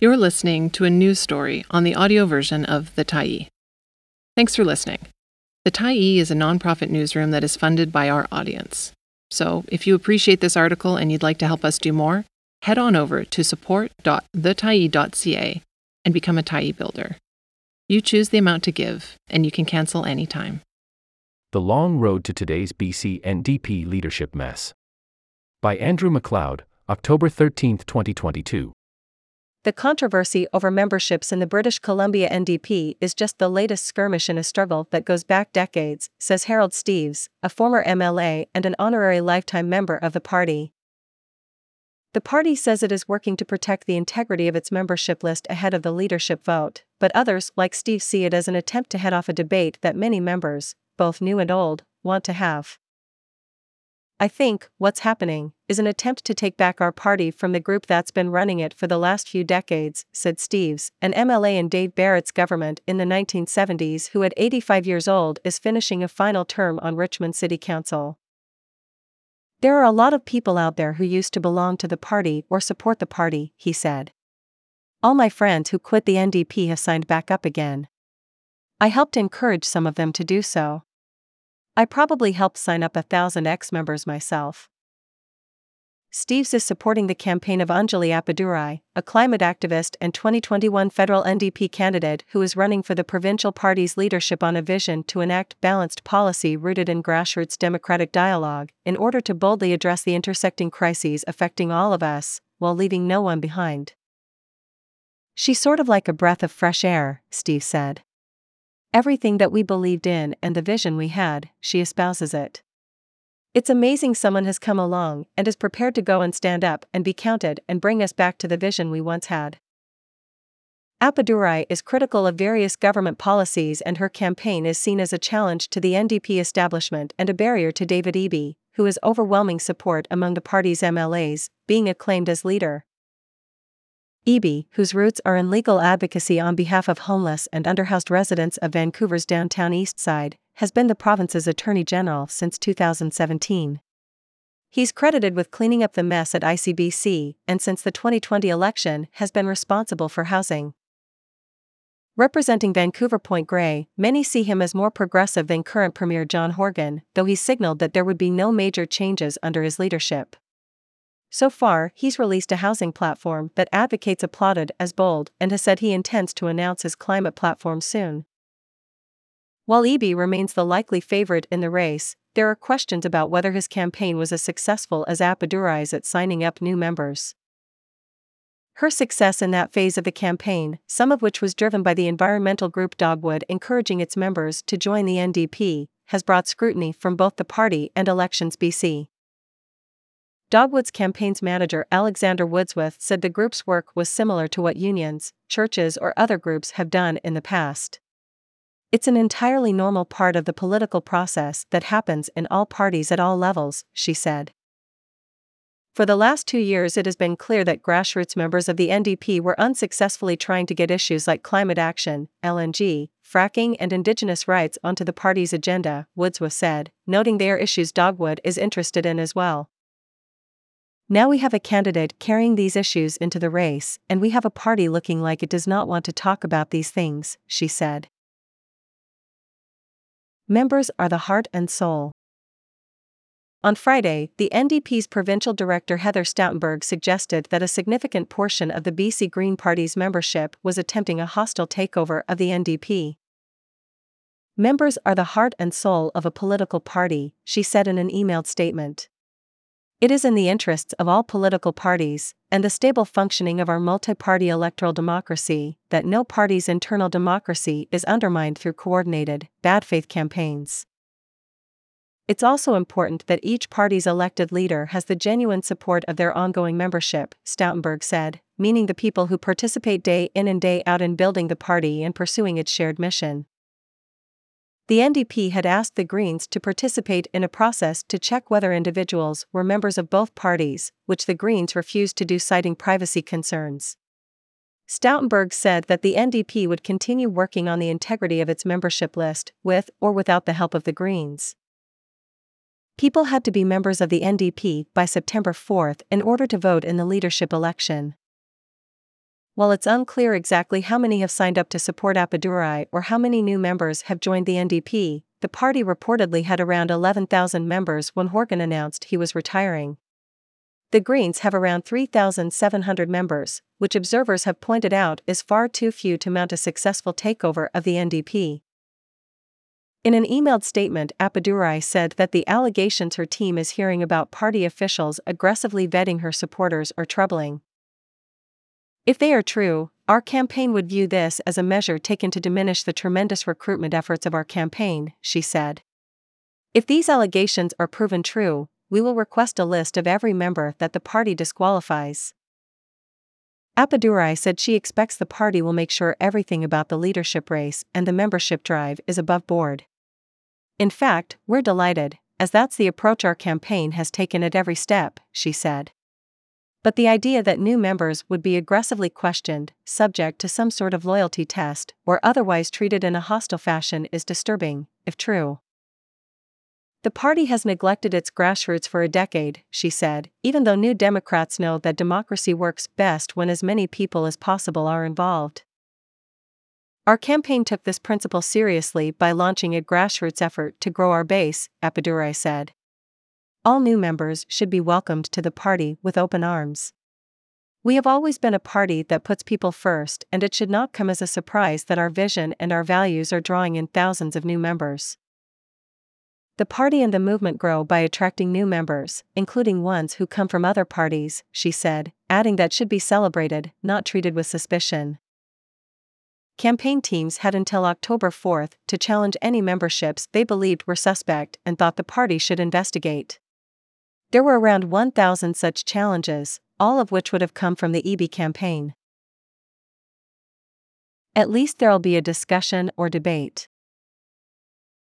You're listening to a news story on the audio version of The Tyee. Thanks for listening. The Tyee is a nonprofit newsroom that is funded by our audience. So, if you appreciate this article and you'd like to help us do more, head on over to support.thetyee.ca and become a Tyee builder. You choose the amount to give, and you can cancel anytime. The Long Road to Today's BC NDP Leadership Mess. By Andrew MacLeod, October 13, 2022. The controversy over memberships in the British Columbia NDP is just the latest skirmish in a struggle that goes back decades, says Harold Steves, a former MLA and an honorary lifetime member of the party. The party says it is working to protect the integrity of its membership list ahead of the leadership vote, but others, like Steves, see it as an attempt to head off a debate that many members, both new and old, want to have. I think, what's happening, is an attempt to take back our party from the group that's been running it for the last few decades, said Steves, an MLA in Dave Barrett's government in the 1970s who at 85 years old is finishing a final term on Richmond City Council. There are a lot of people out there who used to belong to the party or support the party, he said. All my friends who quit the NDP have signed back up again. I helped encourage some of them to do so. I probably helped sign up a thousand ex members myself. Steves is supporting the campaign of Anjali Appadurai, a climate activist and 2021 federal NDP candidate who is running for the provincial party's leadership on a vision to enact balanced policy rooted in grassroots democratic dialogue, in order to boldly address the intersecting crises affecting all of us, while leaving no one behind. She's sort of like a breath of fresh air, Steves said. Everything that we believed in and the vision we had, she espouses it. It's amazing someone has come along and is prepared to go and stand up and be counted and bring us back to the vision we once had. Appadurai is critical of various government policies and her campaign is seen as a challenge to the NDP establishment and a barrier to David Eby, who has overwhelming support among the party's MLAs, being acclaimed as leader. Eby, whose roots are in legal advocacy on behalf of homeless and underhoused residents of Vancouver's downtown east side, has been the province's Attorney General since 2017. He's credited with cleaning up the mess at ICBC and since the 2020 election has been responsible for housing. Representing Vancouver Point Grey, many see him as more progressive than current Premier John Horgan, though he signaled that there would be no major changes under his leadership. So far, he's released a housing platform that advocates applauded as bold and has said he intends to announce his climate platform soon. While Eby remains the likely favorite in the race, there are questions about whether his campaign was as successful as Appadurai's at signing up new members. Her success in that phase of the campaign, some of which was driven by the environmental group Dogwood encouraging its members to join the NDP, has brought scrutiny from both the party and Elections BC. Dogwood's campaign's manager Alexandra Woodsworth said the group's work was similar to what unions, churches, or other groups have done in the past. It's an entirely normal part of the political process that happens in all parties at all levels, she said. For the last two years, it has been clear that grassroots members of the NDP were unsuccessfully trying to get issues like climate action, LNG, fracking, and Indigenous rights onto the party's agenda, Woodsworth said, noting they are issues Dogwood is interested in as well. Now we have a candidate carrying these issues into the race, and we have a party looking like it does not want to talk about these things, she said. Members are the heart and soul. On Friday, the NDP's provincial director Heather Stoutenburg suggested that a significant portion of the BC Green Party's membership was attempting a hostile takeover of the NDP. Members are the heart and soul of a political party, she said in an emailed statement. It is in the interests of all political parties, and the stable functioning of our multi party electoral democracy, that no party's internal democracy is undermined through coordinated, bad faith campaigns. It's also important that each party's elected leader has the genuine support of their ongoing membership, Stoutenburg said, meaning the people who participate day in and day out in building the party and pursuing its shared mission. The NDP had asked the Greens to participate in a process to check whether individuals were members of both parties, which the Greens refused to do, citing privacy concerns. Stoutenburg said that the NDP would continue working on the integrity of its membership list, with or without the help of the Greens. People had to be members of the NDP by September 4 in order to vote in the leadership election. While it's unclear exactly how many have signed up to support Appadurai or how many new members have joined the NDP, the party reportedly had around 11,000 members when Horgan announced he was retiring. The Greens have around 3,700 members, which observers have pointed out is far too few to mount a successful takeover of the NDP. In an emailed statement, Appadurai said that the allegations her team is hearing about party officials aggressively vetting her supporters are troubling. If they are true, our campaign would view this as a measure taken to diminish the tremendous recruitment efforts of our campaign, she said. If these allegations are proven true, we will request a list of every member that the party disqualifies. Appadurai said she expects the party will make sure everything about the leadership race and the membership drive is above board. In fact, we're delighted, as that's the approach our campaign has taken at every step, she said. But the idea that new members would be aggressively questioned, subject to some sort of loyalty test, or otherwise treated in a hostile fashion is disturbing, if true. The party has neglected its grassroots for a decade, she said, even though New Democrats know that democracy works best when as many people as possible are involved. Our campaign took this principle seriously by launching a grassroots effort to grow our base, Appadurai said. All new members should be welcomed to the party with open arms. We have always been a party that puts people first, and it should not come as a surprise that our vision and our values are drawing in thousands of new members. The party and the movement grow by attracting new members, including ones who come from other parties, she said, adding that should be celebrated, not treated with suspicion. Campaign teams had until October 4 to challenge any memberships they believed were suspect and thought the party should investigate. There were around 1,000 such challenges, all of which would have come from the Eby campaign. At least there'll be a discussion or debate.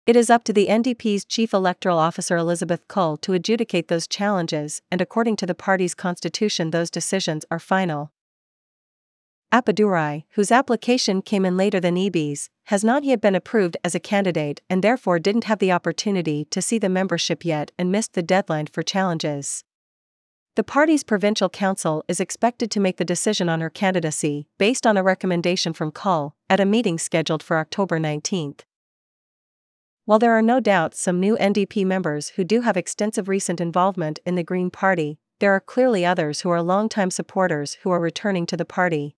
It is up to the NDP's Chief Electoral Officer Elizabeth Cull to adjudicate those challenges, and according to the party's constitution, those decisions are final. Appadurai, whose application came in later than Eby's, has not yet been approved as a candidate and therefore didn't have the opportunity to see the membership yet and missed the deadline for challenges. The party's provincial council is expected to make the decision on her candidacy, based on a recommendation from Cull, at a meeting scheduled for October 19. While there are no doubt some new NDP members who do have extensive recent involvement in the Green Party, there are clearly others who are longtime supporters who are returning to the party.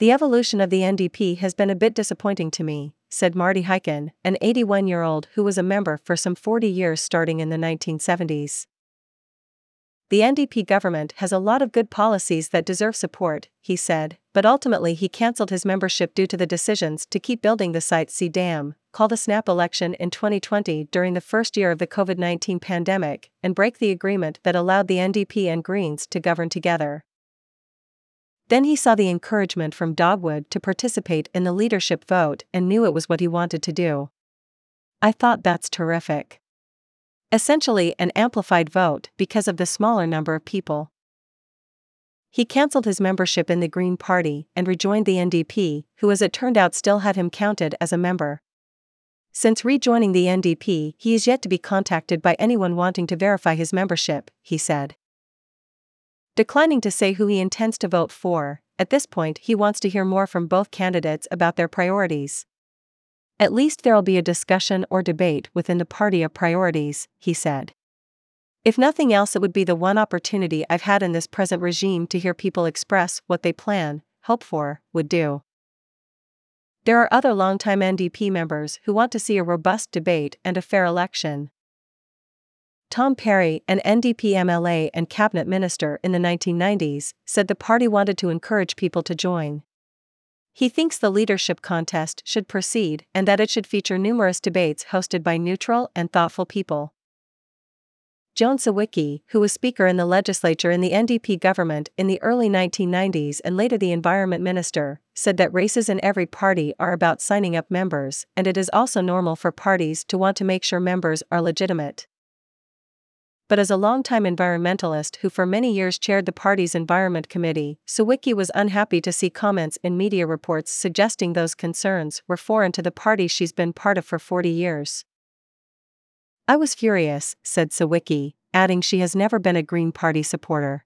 The evolution of the NDP has been a bit disappointing to me, said Marty Hyken, an 81 year old who was a member for some 40 years starting in the 1970s. The NDP government has a lot of good policies that deserve support, he said, but ultimately he cancelled his membership due to the decisions to keep building the Site C dam, call the snap election in 2020 during the first year of the COVID 19 pandemic, and break the agreement that allowed the NDP and Greens to govern together. Then he saw the encouragement from Dogwood to participate in the leadership vote and knew it was what he wanted to do. I thought that's terrific essentially an amplified vote because of the smaller number of people. He cancelled his membership in the Green Party and rejoined the NDP, who, as it turned out, still had him counted as a member. Since rejoining the NDP, he is yet to be contacted by anyone wanting to verify his membership, he said. Declining to say who he intends to vote for, at this point he wants to hear more from both candidates about their priorities. At least there'll be a discussion or debate within the party of priorities, he said. If nothing else, it would be the one opportunity I've had in this present regime to hear people express what they plan, hope for, would do. There are other longtime NDP members who want to see a robust debate and a fair election. Tom Perry, an NDP MLA and cabinet minister in the 1990s, said the party wanted to encourage people to join. He thinks the leadership contest should proceed and that it should feature numerous debates hosted by neutral and thoughtful people. Joan Sawicki, who was Speaker in the legislature in the NDP government in the early 1990s and later the Environment Minister, said that races in every party are about signing up members, and it is also normal for parties to want to make sure members are legitimate but as a longtime environmentalist who for many years chaired the party's Environment Committee, Sawicki was unhappy to see comments in media reports suggesting those concerns were foreign to the party she's been part of for 40 years. I was furious, said Sawicki, adding she has never been a Green Party supporter.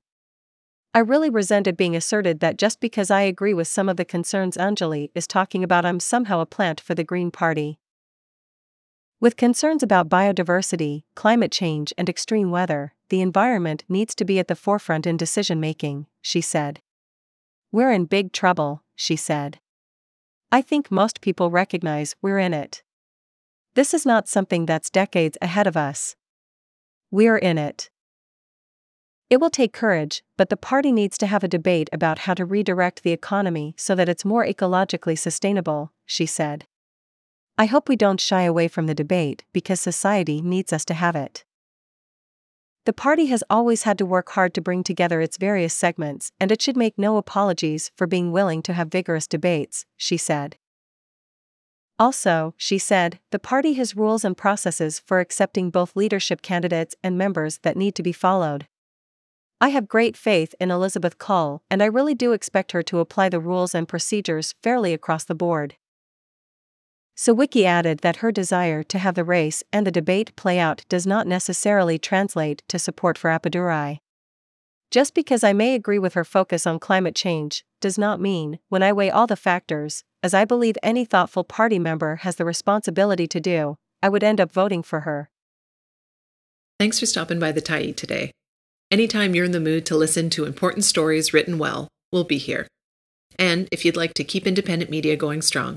I really resented being asserted that just because I agree with some of the concerns Anjali is talking about, I'm somehow a plant for the Green Party. With concerns about biodiversity, climate change, and extreme weather, the environment needs to be at the forefront in decision making, she said. We're in big trouble, she said. I think most people recognize we're in it. This is not something that's decades ahead of us. We're in it. It will take courage, but the party needs to have a debate about how to redirect the economy so that it's more ecologically sustainable, she said. I hope we don't shy away from the debate because society needs us to have it. The party has always had to work hard to bring together its various segments, and it should make no apologies for being willing to have vigorous debates, she said. Also, she said, the party has rules and processes for accepting both leadership candidates and members that need to be followed. I have great faith in Elizabeth Cull, and I really do expect her to apply the rules and procedures fairly across the board. Sawicki added that her desire to have the race and the debate play out does not necessarily translate to support for Appadurai. Just because I may agree with her focus on climate change, does not mean, when I weigh all the factors, as I believe any thoughtful party member has the responsibility to do, I would end up voting for her. Thanks for stopping by the Tyee today. Anytime you're in the mood to listen to important stories written well, we'll be here. And if you'd like to keep independent media going strong,